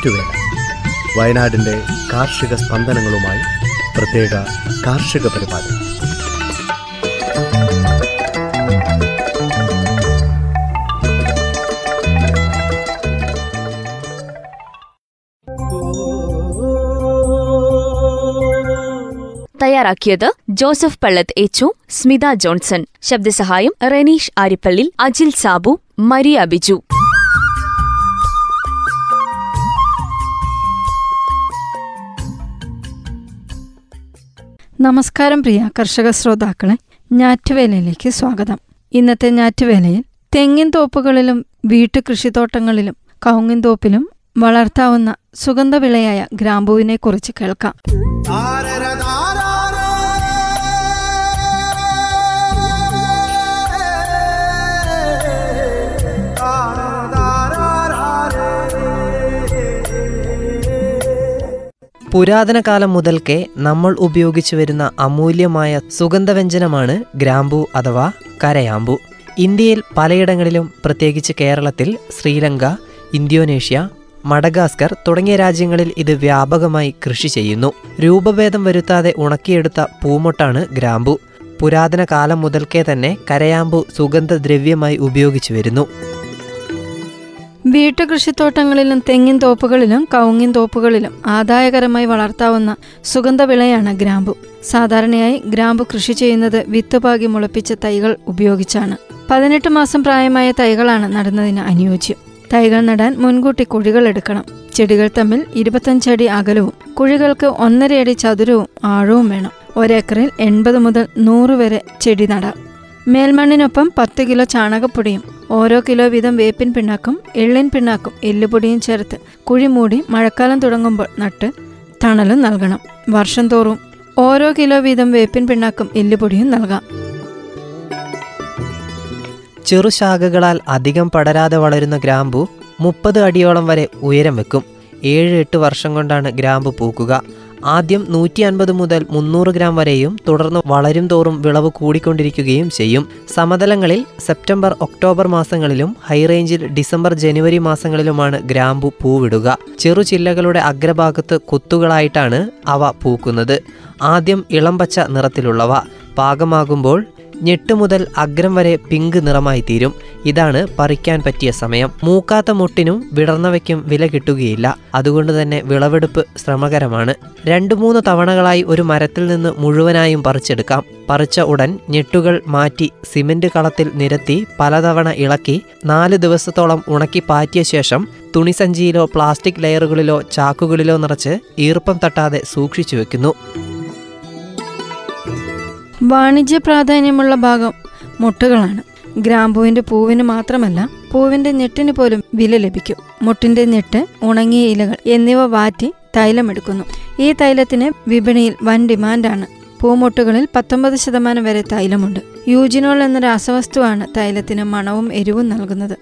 ഞാറ്റുവേല വയനാടിന്റെ കാർഷിക സ്പന്ദനങ്ങളുമായി പ്രത്യേക കാർഷിക പരിപാടി. തയ്യാറാക്കിയത് ജോസഫ് പള്ളത്ത് എച്ചു സ്മിത ജോൺസൺ. ശബ്ദസഹായം റെനീഷ് ആരിപ്പള്ളി അജിൽ സാബു മരിയ ബിജു. നമസ്കാരം പ്രിയ കർഷക ശ്രോതാക്കളെ ഞാറ്റുവേലയിലേക്ക് സ്വാഗതം. ഇന്നത്തെ ഞാറ്റുവേലയിൽ തെങ്ങിൻ തോപ്പുകളിലും വീട്ടു കൃഷിത്തോട്ടങ്ങളിലും കവുങ്ങിൻ തോപ്പിലും വളർത്താവുന്ന സുഗന്ധവിളയായ ഗ്രാമ്പുവിനെ കുറിച്ച് കേൾക്കാം പുരാതന കാലം മുതൽക്കേ നമ്മൾ ഉപയോഗിച്ചു വരുന്ന അമൂല്യമായ സുഗന്ധവ്യഞ്ജനമാണ് ഗ്രാമ്പു അഥവാ കരയാമ്പു. ഇന്ത്യയിൽ പലയിടങ്ങളിലും പ്രത്യേകിച്ച് കേരളത്തിൽ ശ്രീലങ്ക ഇന്തോനേഷ്യ മഡഗാസ്കർ തുടങ്ങിയ രാജ്യങ്ങളിൽ ഇത് വ്യാപകമായി കൃഷി ചെയ്യുന്നു. രൂപഭേദം വരുത്താതെ ഉണക്കിയെടുത്ത പൂമൊട്ടാണ് ഗ്രാമ്പു. പുരാതന കാലം മുതൽക്കേ തന്നെ കരയാമ്പു സുഗന്ധദ്രവ്യമായി ഉപയോഗിച്ചു വരുന്നു. വീട്ടുകൃഷിത്തോട്ടങ്ങളിലും തെങ്ങിൻ തോപ്പുകളിലും കവുങ്ങിൻ തോപ്പുകളിലും ആദായകരമായി വളർത്താവുന്ന സുഗന്ധവിളയാണ് ഗ്രാമ്പു. സാധാരണയായി ഗ്രാമ്പു കൃഷി ചെയ്യുന്നത് വിത്തുപാകി മുളപ്പിച്ച തൈകൾ ഉപയോഗിച്ചാണ്. പതിനെട്ട് മാസം പ്രായമായ തൈകളാണ് നടുന്നതിന് അനുയോജ്യം. തൈകൾ നടാൻ മുൻകൂട്ടി കുഴികൾ എടുക്കണം. ചെടികൾ തമ്മിൽ ഇരുപത്തഞ്ചടി അകലവും കുഴികൾക്ക് ഒന്നരയടി ചതുരവും ആഴവും വേണം. ഒരേക്കറിൽ എൺപത് മുതൽ നൂറ് വരെ ചെടി നടാം. മേൽമണ്ണിനൊപ്പം പത്ത് കിലോ ചാണകപ്പൊടിയും ഓരോ കിലോ വീതം വേപ്പിൻ പിണ്ണാക്കും എള്ളിൻ പിണ്ണാക്കും എല്ലുപൊടിയും ചേർത്ത് കുഴി മൂടി മഴക്കാലം തുടങ്ങുമ്പോൾ നട്ട് തണലും നൽകണം. വർഷം തോറും ഓരോ കിലോ വീതം വേപ്പിൻ പിണ്ണാക്കും എല്ലുപൊടിയും നൽകാം. ചെറുശാഖകളാൽ അധികം പടരാതെ വളരുന്ന ഗ്രാമ്പു മുപ്പത് അടിയോളം വരെ ഉയരം വെക്കും. ഏഴ് എട്ട് വർഷം കൊണ്ടാണ് ഗ്രാമ്പു പൂക്കുക. ആദ്യം നൂറ്റി അൻപത് മുതൽ മുന്നൂറ് ഗ്രാം വരെയും തുടർന്ന് വളരും തോറും വിളവ് കൂടിക്കൊണ്ടിരിക്കുകയും ചെയ്യും. സമതലങ്ങളിൽ സെപ്റ്റംബർ ഒക്ടോബർ മാസങ്ങളിലും ഹൈറേഞ്ചിൽ ഡിസംബർ ജനുവരി മാസങ്ങളിലുമാണ് ഗ്രാമ്പു പൂവിടുക. ചെറുചില്ലകളുടെ അഗ്രഭാഗത്ത് കുത്തുകളായിട്ടാണ് അവ പൂക്കുന്നത്. ആദ്യം ഇളം പച്ച നിറത്തിലുള്ളവ. പാകമാകുമ്പോൾ ഞെട്ട് മുതൽ അഗ്രം വരെ പിങ്ക് നിറമായി തീരും. ഇതാണ് പറിക്കാൻ പറ്റിയ സമയം. മൂക്കാത്ത മുട്ടിനും വിടർന്നവയ്ക്കും വില കിട്ടുകയില്ല. അതുകൊണ്ട് തന്നെ വിളവെടുപ്പ് ശ്രമകരമാണ്. രണ്ടു മൂന്ന് തവണകളായി ഒരു മരത്തിൽ നിന്ന് മുഴുവനായും പറിച്ചെടുക്കാം. പറിച്ച ഉടൻ ഞെട്ടുകൾ മാറ്റി സിമന്റ് കളത്തിൽ നിരത്തി പലതവണ ഇളക്കി നാല് ദിവസത്തോളം ഉണക്കി പാറ്റിയ ശേഷം തുണിസഞ്ചിയിലോ പ്ലാസ്റ്റിക് ലെയറുകളിലോ ചാക്കുകളിലോ നിറച്ച് ഈർപ്പം തട്ടാതെ സൂക്ഷിച്ചു വെക്കുന്നു. വാണിജ്യ പ്രാധാന്യമുള്ള ഭാഗം മുട്ടുകളാണ്. ഗ്രാമ്പൂവിന്റെ പൂവിന് മാത്രമല്ല പൂവിന്റെ ഞെട്ടിന് പോലും വില ലഭിക്കും. മുട്ടിന്റെ ഞെട്ട് ഉണങ്ങിയ ഇലകൾ എന്നിവ വാറ്റി തൈലമെടുക്കുന്നു ഈ തൈലത്തിന് വിപണിയിൽ വൻ ഡിമാൻഡാണ്. പൂമുട്ടുകളിൽ പത്തൊമ്പത് ശതമാനം വരെ തൈലമുണ്ട്. യൂജിനോൾ എന്ന രാസവസ്തുവാണ് തൈലത്തിന് മണവും എരിവും നൽകുന്നത്.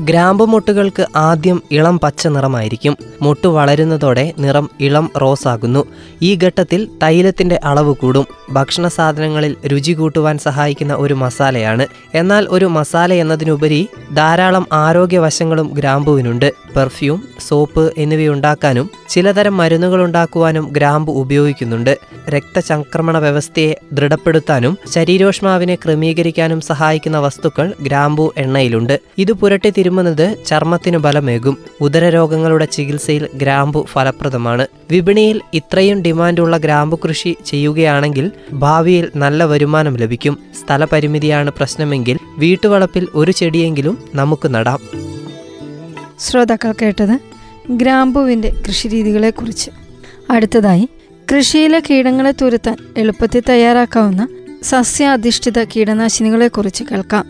ഗ്രാമ്പുമുട്ടുകൾക്ക് ആദ്യം ഇളം പച്ച നിറമായിരിക്കും മുട്ടു വളരുന്നതോടെ നിറം ഇളം റോസ് ആകുന്നു ഈ ഘട്ടത്തിൽ തൈലത്തിന്റെ അളവ് കൂടും. ഭക്ഷണ സാധനങ്ങളിൽ രുചി കൂട്ടുവാൻ സഹായിക്കുന്ന ഒരു മസാലയാണ്. എന്നാൽ ഒരു മസാല എന്നതിനുപരി ധാരാളം ആരോഗ്യവശങ്ങളും ഗ്രാമ്പുവിനുണ്ട്. പെർഫ്യൂം സോപ്പ് എന്നിവയുണ്ടാക്കാനും ചിലതരം മരുന്നുകൾ ഉണ്ടാക്കുവാനും ഗ്രാമ്പു ഉപയോഗിക്കുന്നുണ്ട്. രക്തചംക്രമണ വ്യവസ്ഥയെ ദൃഢപ്പെടുത്താനും ശരീരോഷ്മാവിനെ ക്രമീകരിക്കാനും സഹായിക്കുന്ന വസ്തുക്കൾ ഗ്രാമ്പു എണ്ണയിലുണ്ട്. ഇത് പുരട്ടി തിരുമുന്നത് ചർമ്മത്തിന് ബലമേകും. ഉദരരോഗങ്ങളുടെ ചികിത്സയിൽ ഗ്രാമ്പു ഫലപ്രദമാണ്. വിപണിയിൽ ഇത്രയും ഡിമാൻഡുള്ള ഗ്രാമ്പു കൃഷി ചെയ്യുകയാണെങ്കിൽ ഭാവിയിൽ നല്ല വരുമാനം ലഭിക്കും. സ്ഥലപരിമിതിയാണ് പ്രശ്നമെങ്കിൽ വീട്ടുവളപ്പിൽ ഒരു ചെടിയെങ്കിലും നമുക്ക് നടാം. ശ്രോതാക്കൾ കേട്ടത് ഗ്രാമ്പുവിന്റെ കൃഷിരീതികളെക്കുറിച്ച്. അടുത്തതായി കൃഷിയിലെ കീടങ്ങളെ തുരത്താൻ എളുപ്പത്തിൽ തയ്യാറാക്കാവുന്ന സസ്യാധിഷ്ഠിത കീടനാശിനികളെക്കുറിച്ച് കേൾക്കാം.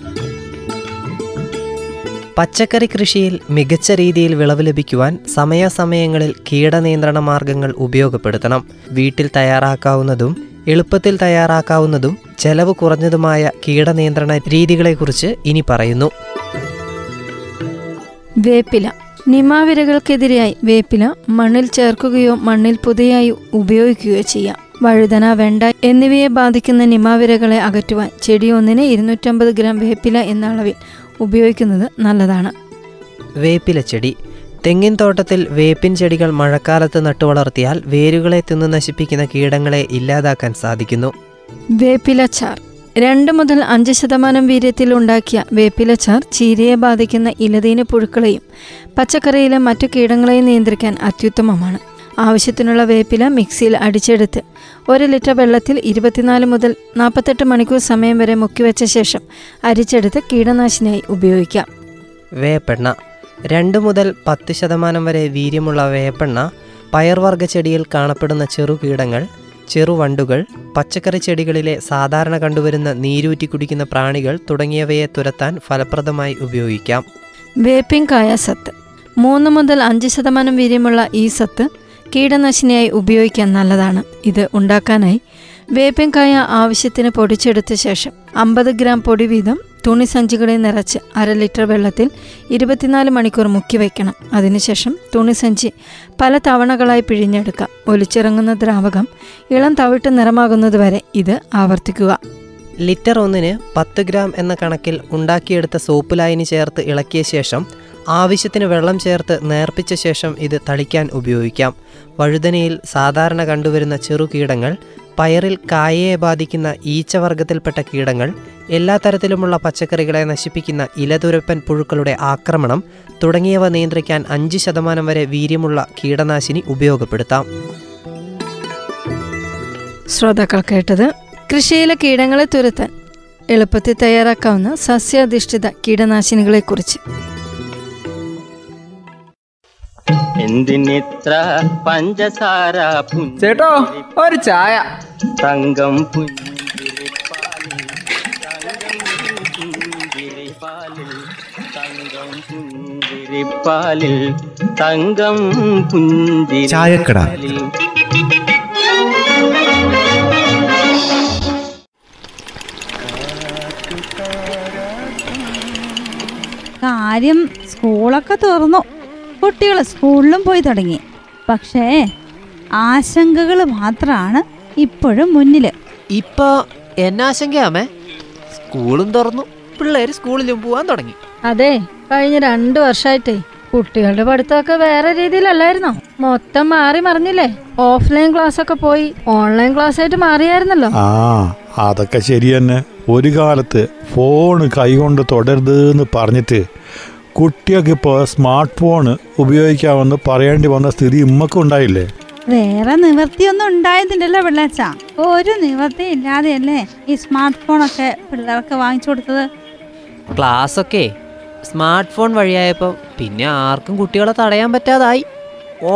പച്ചക്കറി കൃഷിയിൽ മികച്ച രീതിയിൽ വിളവ് ലഭിക്കുവാൻ സമയാസമയങ്ങളിൽ കീടനിയന്ത്രണ മാർഗങ്ങൾ ഉപയോഗപ്പെടുത്തണം. വീട്ടിൽ തയ്യാറാക്കാവുന്നതും എളുപ്പത്തിൽ തയ്യാറാക്കാവുന്നതും ചെലവ് കുറഞ്ഞതുമായ കീടനിയന്ത്രണ രീതികളെക്കുറിച്ച് ഇനി പറയുന്നു. വേപ്പില. നിമാവിരകൾക്കെതിരെയായി വേപ്പില മണ്ണിൽ ചേർക്കുകയോ മണ്ണിൽ പുതിയായി ഉപയോഗിക്കുകയോ ചെയ്യാം. വഴുതന വെണ്ട എന്നിവയെ ബാധിക്കുന്ന നിമാവിരകളെ അകറ്റുവാൻ ചെടി ഒന്നിന് ഇരുന്നൂറ്റമ്പത് ഗ്രാം വേപ്പില എന്ന അളവിൽ ഉപയോഗിക്കുന്നത് നല്ലതാണ്. വേപ്പില ചെടി. തെങ്ങിൻ തോട്ടത്തിൽ വേപ്പിൻ ചെടികൾ മഴക്കാലത്ത് നട്ടുവളർത്തിയാൽ വേരുകളെ തിന്ന് നശിപ്പിക്കുന്ന കീടങ്ങളെ ഇല്ലാതാക്കാൻ സാധിക്കുന്നു. വേപ്പിലച്ചാർ രണ്ട് മുതൽ അഞ്ച് ശതമാനം വീര്യത്തിൽ ഉണ്ടാക്കിയ വേപ്പിലച്ചാർ ചീരയെ ബാധിക്കുന്ന ഇലതീന പുഴുക്കളെയും പച്ചക്കറിയിലെ മറ്റു കീടങ്ങളെയും നിയന്ത്രിക്കാൻ അത്യുത്തമമാണ്. ആവശ്യത്തിനുള്ള വേപ്പില മിക്സിയിൽ അടിച്ചെടുത്ത് ഒരു ലിറ്റർ വെള്ളത്തിൽ ഇരുപത്തിനാല് മുതൽ നാൽപ്പത്തെട്ട് മണിക്കൂർ സമയം വരെ മുക്കിവെച്ച ശേഷം അരിച്ചെടുത്ത് കീടനാശിനിയായി ഉപയോഗിക്കാം. വേപ്പെണ്ണ. രണ്ട് മുതൽ പത്ത് ശതമാനം വരെ വീര്യമുള്ള വേപ്പെണ്ണ പയർവർഗ ചെടിയിൽ കാണപ്പെടുന്ന ചെറു ചെറുകീടങ്ങൾ ചെറുവണ്ടുകൾ പച്ചക്കറി ചെടികളിലെ സാധാരണ കണ്ടുവരുന്ന നീരൂറ്റി കുടിക്കുന്ന പ്രാണികൾ തുടങ്ങിയവയെ തുരത്താൻ ഫലപ്രദമായി ഉപയോഗിക്കാം. വേപ്പിംഗ് കായ സത്ത്. മൂന്ന് മുതൽ അഞ്ച് ശതമാനം വീര്യമുള്ള ഈ സത്ത് കീടനാശിനിയായി ഉപയോഗിക്കാൻ നല്ലതാണ്. ഇത് ഉണ്ടാക്കാനായി വേപ്പിൻകായ ആവശ്യത്തിന് പൊടിച്ചെടുത്ത ശേഷം അമ്പത് ഗ്രാം പൊടി വീതം തുണി സഞ്ചികളിൽ നിറച്ച് അര ലിറ്റർ വെള്ളത്തിൽ ഇരുപത്തിനാല് മണിക്കൂർ മുക്കി വയ്ക്കണം അതിനുശേഷം തുണി സഞ്ചി പല തവണകളായി പിഴിഞ്ഞെടുക്കാം. ഒലിച്ചിറങ്ങുന്ന ദ്രാവകം ഇളം തവിട്ട് നിറമാകുന്നതുവരെ ഇത് ആവർത്തിക്കുക. ലിറ്റർ ഒന്നിന് പത്ത് ഗ്രാം എന്ന കണക്കിൽ ഉണ്ടാക്കിയെടുത്ത സോപ്പ് ലായനി ചേർത്ത് ഇളക്കിയ ശേഷം ആവശ്യത്തിന് വെള്ളം ചേർത്ത് നേർപ്പിച്ച ശേഷം ഇത് തളിക്കാൻ ഉപയോഗിക്കാം. വഴുതനയിൽ സാധാരണ കണ്ടുവരുന്ന ചെറു കീടങ്ങൾ പയറിൽ കായയെ ബാധിക്കുന്ന ഈച്ചവർഗത്തിൽപ്പെട്ട കീടങ്ങൾ എല്ലാ തരത്തിലുമുള്ള പച്ചക്കറികളെ നശിപ്പിക്കുന്ന ഇലതുരപ്പൻ പുഴുക്കളുടെ ആക്രമണം തുടങ്ങിയവ നിയന്ത്രിക്കാൻ അഞ്ച് ശതമാനം വരെ വീര്യമുള്ള കീടനാശിനി ഉപയോഗപ്പെടുത്താം. ശ്രോതാക്കൾ കേട്ടത് കൃഷിയിലെ കീടങ്ങളെ തുരത്താൻ എളുപ്പത്തിൽ തയ്യാറാക്കാവുന്ന സസ്യാധിഷ്ഠിത കീടനാശിനികളെക്കുറിച്ച്. എന്തിനിത്ര പഞ്ചസാര ചേട്ടോ ഒരു ചായ തങ്കം പുഞ്ചിരിപ്പാലിൽ തങ്കം പുഞ്ചിരിപ്പാലിൽ തങ്കം. പുഞ്ചിരിപ്പാലിൽ കാര്യം സ്കൂളൊക്കെ തുറന്നു കുട്ടികൾ സ്കൂളിലും പോയി തുടങ്ങി. പക്ഷേ ആശങ്കകൾ മാത്രമാണ് ഇപ്പോഴും മുന്നിൽ ഇപ്പൊ എന്നാശങ്കയാമേ സ്കൂളും തുറന്നു. പിള്ളേര് സ്കൂളിലും പോവാൻ തുടങ്ങി. അതെ കഴിഞ്ഞ രണ്ടു വർഷമായിട്ടേ കുട്ടികളുടെ പഠിത്തമൊക്കെ വേറെ രീതിയിലല്ലായിരുന്നോ? മൊത്തം മാറി മറിഞ്ഞില്ലേ? ഓഫ്ലൈൻ ക്ലാസ് ഒക്കെ പോയി ഓൺലൈൻ ക്ലാസ് ആയിട്ട് മാറിയായിരുന്നല്ലോ. ആ അതൊക്കെ ശരി തന്നെ ഒരു കാലത്ത് ഫോൺ കൈകൊണ്ട് തൊടരുത് എന്ന് പറഞ്ഞിട്ട് കുട്ടികൾക്ക് ഇപ്പോൾ സ്മാർട്ട് ഫോൺ ഉപയോഗിക്കാമെന്ന് പറയേണ്ടി വന്ന സ്ഥിതി ഇമ്മക്കും ഉണ്ടായില്ലേ? വേറെ നിവൃത്തിയൊന്നും ഉണ്ടായതില്ലല്ലോ പിള്ളേച്ച. ഒരു നിവൃത്തി ഇല്ലാതെയല്ലേ ഈ സ്മാർട്ട് ഒക്കെ പിള്ളേർക്ക് വാങ്ങിച്ചു കൊടുത്തത്? ക്ലാസ്സൊക്കെ സ്മാർട്ട് ഫോൺ വഴിയായപ്പോൾ പിന്നെ ആർക്കും കുട്ടികളെ തടയാൻ പറ്റാതായി.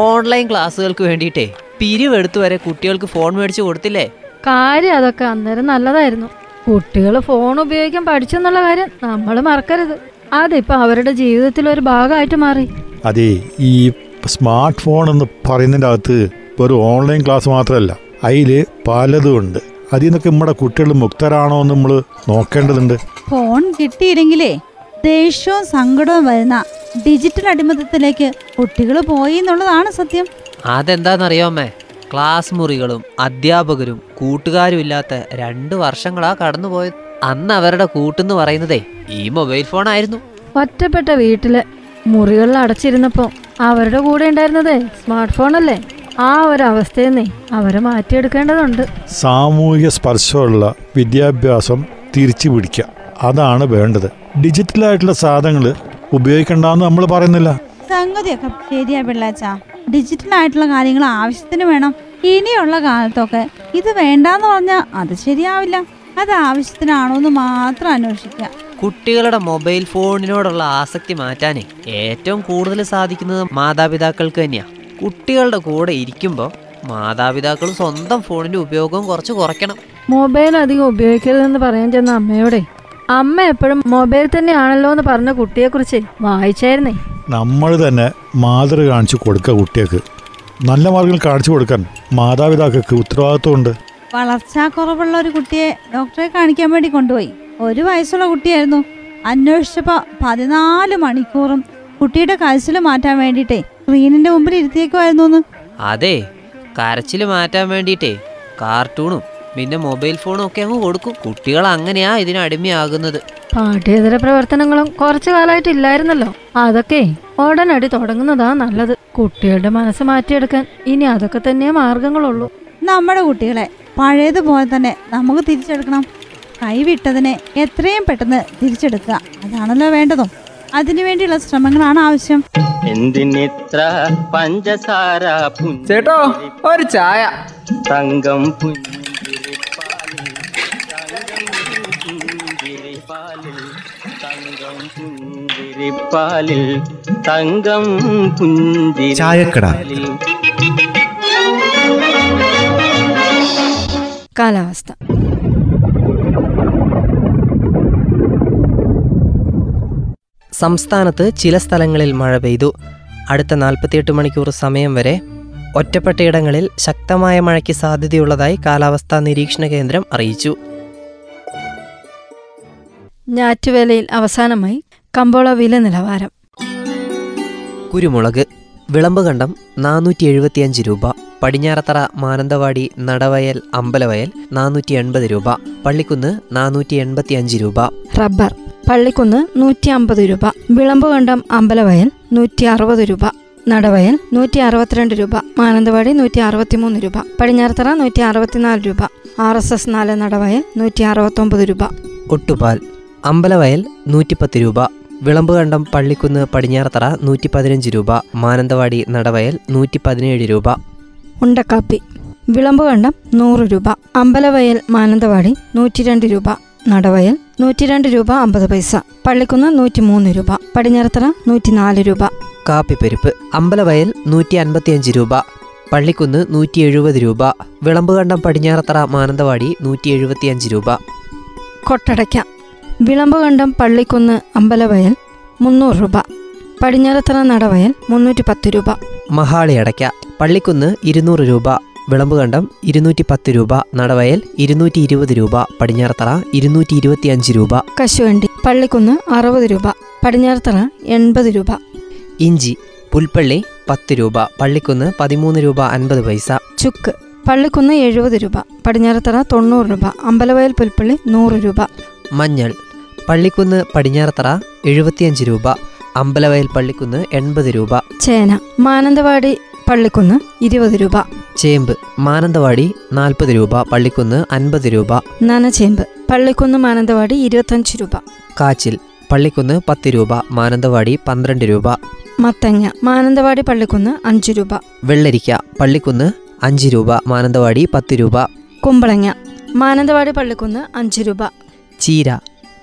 ഓൺലൈൻ ക്ലാസ്സുകൾക്ക് വേണ്ടിയിട്ടേ പിരിവെടുത്ത് വരെ കുട്ടികൾക്ക് ഫോൺ മേടിച്ചു കൊടുത്തില്ലേ? കാര്യം അതൊക്കെ അന്നേരം നല്ലതായിരുന്നു. കുട്ടികൾ ഫോൺ ഉപയോഗിക്കാൻ പഠിച്ചെന്നുള്ള കാര്യം നമ്മൾ മറക്കരുത്. അതിപ്പോ അവരുടെ ജീവിതത്തിൽ ഒരു ഭാഗമായിട്ട് മാറി. അതെ ഈ സ്മാർട്ട് ഫോൺ എന്ന് പറയുന്നതിന്റെ അകത്ത് ഒരു ഓൺലൈൻ ക്ലാസ് മാത്രമല്ല അതിൽ പലതും ഉണ്ട്. അതിൽ നിന്നൊക്കെ നമ്മുടെ കുട്ടികൾ മുക്തരാണോ എന്ന് നമ്മൾ നോക്കേണ്ടതുണ്ട്. ഫോൺ കിട്ടിയില്ലെങ്കിലേ ദേഷ്യവും സങ്കടവും വരുന്ന ഡിജിറ്റൽ അടിമത്തത്തിലേക്ക് കുട്ടികൾ പോയി എന്നുള്ളതാണ് സത്യം. അതെന്താണെന്നറിയാമേ ക്ലാസ് മുറികളും അധ്യാപകരും കൂട്ടുകാരും ഇല്ലാത്ത രണ്ട് വർഷങ്ങളാ കടന്നുപോയത്. അന്ന് അവരുടെ കൂട്ടെന്ന് പറയുന്നതേ ഈ മൊബൈൽ ഫോൺ ആയിരുന്നു ഒറ്റപ്പെട്ട വീട്ടിൽ മുറികളിൽ അടച്ചിരുന്നപ്പോ അവരുടെ കൂടെ ഉണ്ടായിരുന്നത് സ്മാർട്ട് ഫോൺ അല്ലേ ആ ഒരു അവസ്ഥയെന്നേ അവരെ മാറ്റിയെടുക്കേണ്ടതുണ്ട്. സാമൂഹിക സ്പർശമുള്ള വിദ്യാഭ്യാസം തിരിച്ചു പിടിക്കുക. അതാണ് വേണ്ടത്. ഡിജിറ്റൽ ഡിജിറ്റലായിട്ടുള്ള സാധനങ്ങൾ ഉപയോഗിക്കണ്ടെന്ന് നമ്മൾ പറയുന്നില്ല. സംഗതിയൊക്കെ ശരിയാ പിള്ളാച്ച. ഡിജിറ്റൽ ആയിട്ടുള്ള കാര്യങ്ങൾ ആവശ്യത്തിന് വേണം. ഇനിയുള്ള കാലത്തൊക്കെ ഇത് വേണ്ടാന്ന് പറഞ്ഞാൽ അത് ശരിയാവില്ല. അത് ആവശ്യത്തിനാണോ എന്ന് മാത്രം അന്വേഷിക്കുക. കുട്ടികളുടെ മൊബൈൽ ഫോണിനോടുള്ള ആസക്തി മാറ്റാനേ ഏറ്റവും കൂടുതൽ സാധിക്കുന്നത് മാതാപിതാക്കൾക്ക് തന്നെയാ. കുട്ടികളുടെ കൂടെ ഇരിക്കുമ്പോൾ മാതാപിതാക്കൾ സ്വന്തം ഫോണിന്റെ ഉപയോഗം കുറച്ച് കുറയ്ക്കണം. മൊബൈൽ അധികം ഉപയോഗിക്കരുതെന്ന് പറയാൻ ചെന്ന അമ്മയോടെ അമ്മ എപ്പോഴും മൊബൈൽ തന്നെയാണല്ലോ എന്ന് പറഞ്ഞ കുട്ടിയെ കുറിച്ച് വായിച്ചായിരുന്നേ. നമ്മൾ തന്നെ മാതൃ കാണിച്ചു കൊടുക്കുക കുട്ടികൾക്ക്. നല്ല മാർഗങ്ങൾ കാണിച്ചു കൊടുക്കാൻ മാതാപിതാക്കൾക്ക് ഉത്തരവാദിത്വമുണ്ട്. വളർച്ചാക്കുറവുള്ള ഒരു കുട്ടിയെ ഡോക്ടറെ കാണിക്കാൻ വേണ്ടി കൊണ്ടുപോയി. ഒരു വയസ്സുള്ള കുട്ടിയായിരുന്നു. അന്വേഷിച്ചപ്പോൾ പതിനാല് മണിക്കൂറും കുട്ടിയുടെ കരച്ചിൽ മാറ്റാൻ വേണ്ടിയിട്ടേ സ്ക്രീനിന്റെ മുമ്പിൽ ഇരുത്തിയേക്കുമായിരുന്നു അതെ കരച്ചിൽ മാറ്റാൻ വേണ്ടിയിട്ടേ കാർട്ടൂണും പിന്നെ മൊബൈൽ ഫോണും ഒക്കെ അങ്ങ് കൊടുക്കും. കുട്ടികൾ അങ്ങനെയാ ഇതിന് അടിമയാകുന്നത്. പാഠ്യേതര പ്രവർത്തനങ്ങളും കുറച്ചു കാലമായിട്ട് ഇല്ലായിരുന്നല്ലോ. അതൊക്കെ ഉടനടി തുടങ്ങുന്നതാ നല്ലത്. കുട്ടികളുടെ മനസ്സ് മാറ്റിയെടുക്കാൻ ഇനി അതൊക്കെ തന്നെ മാർഗങ്ങളുള്ളൂ. നമ്മുടെ കുട്ടികളെ പഴയതുപോലെ തന്നെ നമുക്ക് തിരിച്ചെടുക്കണം. കൈവിട്ടതിനെ എത്രയും പെട്ടെന്ന് തിരിച്ചെടുക്കുക. അതാണല്ലോ വേണ്ടതും. അതിനുവേണ്ടിയുള്ള ശ്രമങ്ങളാണ് ആവശ്യം. എന്തിനിത്ര പഞ്ചസാര ചേട്ടോ ഒരു ചായ. തങ്കം പുഞ്ചിരിപ്പാലിൽ തങ്കം പുഞ്ചിരിപ്പാലിൽ തങ്കം പുഞ്ചിരിപ്പാലിൽ കാലാവസ്ഥ. സംസ്ഥാനത്ത് ചില സ്ഥലങ്ങളിൽ മഴ പെയ്തു. അടുത്ത നാൽപ്പത്തിയെട്ട് മണിക്കൂർ സമയം വരെ ഒറ്റപ്പെട്ടയിടങ്ങളിൽ ശക്തമായ മഴയ്ക്ക് സാധ്യതയുള്ളതായി കാലാവസ്ഥാ നിരീക്ഷണ കേന്ദ്രം അറിയിച്ചു. ഞാറ്റുവേലയിൽ അവസാനമായി കമ്പോള വില നിലവാരം. കുരുമുളക് വിളമ്പ് കണ്ടം നാനൂറ്റി എഴുപത്തിയഞ്ച് രൂപ. പടിഞ്ഞാറത്തറ മാനന്തവാടി നടവയൽ അമ്പലവയൽ നാനൂറ്റി എൺപത് രൂപ. പള്ളിക്കുന്ന് നാനൂറ്റി എൺപത്തി അഞ്ച് രൂപ. റബ്ബർ പള്ളിക്കുന്ന് നൂറ്റി അമ്പത് രൂപ. വിളമ്പുകണ്ടം അമ്പലവയൽ നൂറ്റി അറുപത് രൂപ. നടവയൽ നൂറ്റി അറുപത്തിരണ്ട് രൂപ. മാനന്തവാടി നൂറ്റി അറുപത്തിമൂന്ന് രൂപ. പടിഞ്ഞാറത്തറ നൂറ്റി അറുപത്തിനാല് രൂപ. ആർ എസ് എസ് നാല് നടവയൽ നൂറ്റി അറുപത്തൊമ്പത് രൂപ. ഒട്ടുപാൽ അമ്പലവയൽ നൂറ്റിപ്പത്ത് രൂപ. വിളമ്പ് കണ്ടം പള്ളിക്കുന്ന് പടിഞ്ഞാറത്തറ നൂറ്റി പതിനഞ്ച് രൂപ മാനന്തവാടി നടവയൽ നൂറ്റി പതിനേഴ് രൂപ. ഉണ്ടക്കാപ്പി. വിളമ്പുകണ്ടം നൂറ് രൂപ അമ്പലവയൽ മാനന്തവാടി നൂറ്റിരണ്ട് രൂപ നടവയൽ നൂറ്റിരണ്ട് രൂപ അമ്പത് പൈസ പള്ളിക്കുന്ന് നൂറ്റിമൂന്ന് രൂപ പടിഞ്ഞാറത്തറ നൂറ്റിനാല് രൂപ. കാപ്പിപ്പരിപ്പ് അമ്പലവയൽ നൂറ്റി അൻപത്തിയഞ്ച് രൂപ പള്ളിക്കുന്ന് നൂറ്റി എഴുപത് രൂപ വിളമ്പുകണ്ടം പടിഞ്ഞാറത്തറ മാനന്തവാടി നൂറ്റി എഴുപത്തിയഞ്ച് രൂപ. കൊട്ടടയ്ക്ക. വിളമ്പുകണ്ടം പള്ളിക്കുന്ന് അമ്പലവയൽ മുന്നൂറ് രൂപ. പടിഞ്ഞാറത്തറ നടവയൽ മുന്നൂറ്റി പത്ത് രൂപ. മഹാളി അടയ്ക്ക പള്ളിക്കുന്ന് ഇരുന്നൂറ് രൂപ. വിളമ്പുകണ്ടം ഇരുന്നൂറ്റി പത്ത് രൂപ. നടവയൽ ഇരുന്നൂറ്റി ഇരുപത് രൂപ. പടിഞ്ഞാറത്തറ ഇരുന്നൂറ്റി ഇരുപത്തി അഞ്ച് രൂപ. കശുവണ്ടി പള്ളിക്കുന്ന് അറുപത് രൂപ. പടിഞ്ഞാറത്തറ എൺപത് രൂപ. ഇഞ്ചി പുൽപ്പള്ളി പത്ത് രൂപ. പള്ളിക്കുന്ന് പതിമൂന്ന് രൂപ അൻപത് പൈസ. ചുക്ക് പള്ളിക്കുന്ന് എഴുപത് രൂപ. പടിഞ്ഞാറത്തറ തൊണ്ണൂറ് രൂപ. അമ്പലവയൽ പുൽപ്പള്ളി നൂറ് രൂപ. മഞ്ഞൾ പള്ളിക്കുന്ന് പടിഞ്ഞാറത്തറ എഴുപത്തിയഞ്ച് രൂപ അമ്പലവയൽ പള്ളിക്കുന്ന് എൺപത് രൂപ. ചേന മാനന്തവാടി പള്ളിക്കുന്ന് ഇരുപത് രൂപ. ചേമ്പ് മാനന്തവാടി നാൽപ്പത് രൂപ പള്ളിക്കുന്ന് അൻപത് രൂപ. നനചേമ്പ് പള്ളിക്കുന്ന് മാനന്തവാടി ഇരുപത്തഞ്ച് രൂപ. കാച്ചിൽ പള്ളിക്കുന്ന് പത്ത് രൂപ മാനന്തവാടി പന്ത്രണ്ട് രൂപ. മത്തങ്ങ മാനന്തവാടി പള്ളിക്കുന്ന് അഞ്ച് രൂപ. വെള്ളരിക്ക പള്ളിക്കുന്ന് അഞ്ച് രൂപ മാനന്തവാടി പത്ത് രൂപ. കുമ്പളങ്ങ മാനന്തവാടി പള്ളിക്കുന്ന് അഞ്ച് രൂപ. ചീര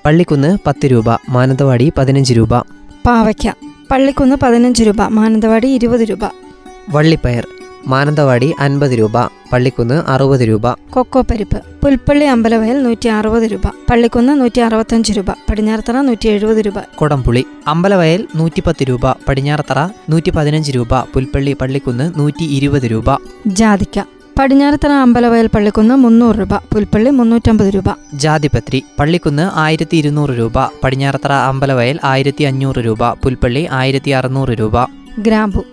പള്ളിക്കുന്ന് പത്ത് രൂപ മാനന്തവാടി പതിനഞ്ച് രൂപ. പാവയ്ക്ക. പള്ളിക്കുന്ന് പതിനഞ്ച് രൂപ മാനന്തവാടി ഇരുപത് രൂപ. വള്ളിപ്പയർ മാനന്തവാടി അൻപത് രൂപ പള്ളിക്കുന്ന് അറുപത് രൂപ. കൊക്കോ പരിപ്പ് പുൽപ്പള്ളി അമ്പലവയൽ നൂറ്റി അറുപത് രൂപ. പള്ളിക്കുന്ന് നൂറ്റി അറുപത്തഞ്ച് രൂപ പടിഞ്ഞാറത്തറ നൂറ്റി എഴുപത് രൂപ. കൊടംപുളി അമ്പലവയൽ നൂറ്റിപ്പത്ത് രൂപ പടിഞ്ഞാറത്തറ നൂറ്റി പതിനഞ്ച് രൂപ പുൽപ്പള്ളി പള്ളിക്കുന്ന് നൂറ്റി ഇരുപത് രൂപ. ജാതിക്ക. പടിഞ്ഞാറത്തറ അമ്പലവയൽ പള്ളിക്കുന്ന് മുന്നൂറ് രൂപ പുൽപ്പള്ളി മുന്നൂറ്റമ്പത് രൂപ. ജാതിപത്രി പള്ളിക്കുന്ന് ആയിരത്തി ഇരുന്നൂറ് രൂപ പടിഞ്ഞാറത്തറ അമ്പലവയൽ ആയിരത്തി അഞ്ഞൂറ് രൂപ പുൽപ്പള്ളി ആയിരത്തി അറുന്നൂറ് രൂപ. ഗ്രാമ്പു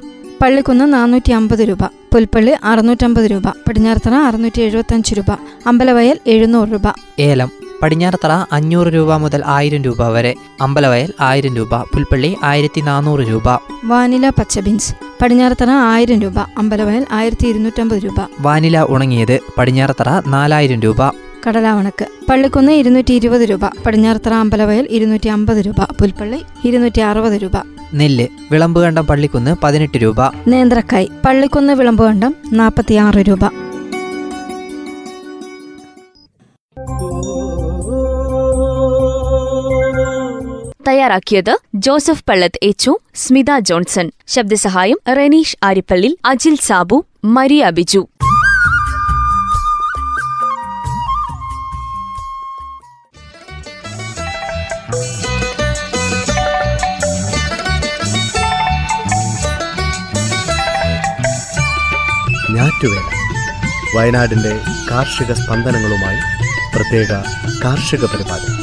പള്ളിക്കുന്ന് നാനൂറ്റി അമ്പത് രൂപ പുൽപ്പള്ളി അറുന്നൂറ്റമ്പത് രൂപ പടിഞ്ഞാറത്തറ അറുന്നൂറ്റി എഴുപത്തഞ്ച് രൂപ അമ്പലവയൽ എഴുന്നൂറ് രൂപ. ഏലം പടിഞ്ഞാറത്തറ അഞ്ഞൂറ് രൂപ മുതൽ ആയിരം രൂപ വരെ. അമ്പലവയൽ ആയിരം രൂപ പുൽപ്പള്ളി ആയിരത്തി നാനൂറ് രൂപ. വാനില പച്ച ബീൻസ് പടിഞ്ഞാറത്തറ ആയിരം രൂപ അമ്പലവയൽ ആയിരത്തി ഇരുന്നൂറ്റമ്പത് രൂപ. വാനില ഉണങ്ങിയത് പടിഞ്ഞാറത്തറ നാലായിരം രൂപ. കടലാവണക്ക് പള്ളിക്കുന്ന് ഇരുന്നൂറ്റി ഇരുപത് രൂപ പടിഞ്ഞാറത്തറ അമ്പലവയൽ ഇരുന്നൂറ്റി അമ്പത് രൂപ പുൽപ്പള്ളി ഇരുന്നൂറ്റി അറുപത് രൂപ. നെല്ല് വിളമ്പുകണ്ടം പള്ളിക്കുന്ന് പതിനെട്ട് രൂപ. നേന്ത്രക്കായ് പള്ളിക്കുന്ന് വിളമ്പുകണ്ടം നാൽപ്പത്തിയാറ് രൂപ. തയ്യാറാക്കിയത് ജോസഫ് പള്ളത്ത് എച്ചു സ്മിത ജോൺസൺ. ശബ്ദസഹായം റെനീഷ് ആരിപ്പള്ളി അജിൽ സാബു മരിയ ബിജു. ഞാറ്റുവേല. വയനാടിന്റെ കാർഷിക സ്പന്ദനങ്ങളുമായി പ്രത്യേക കാർഷിക പരിപാടി.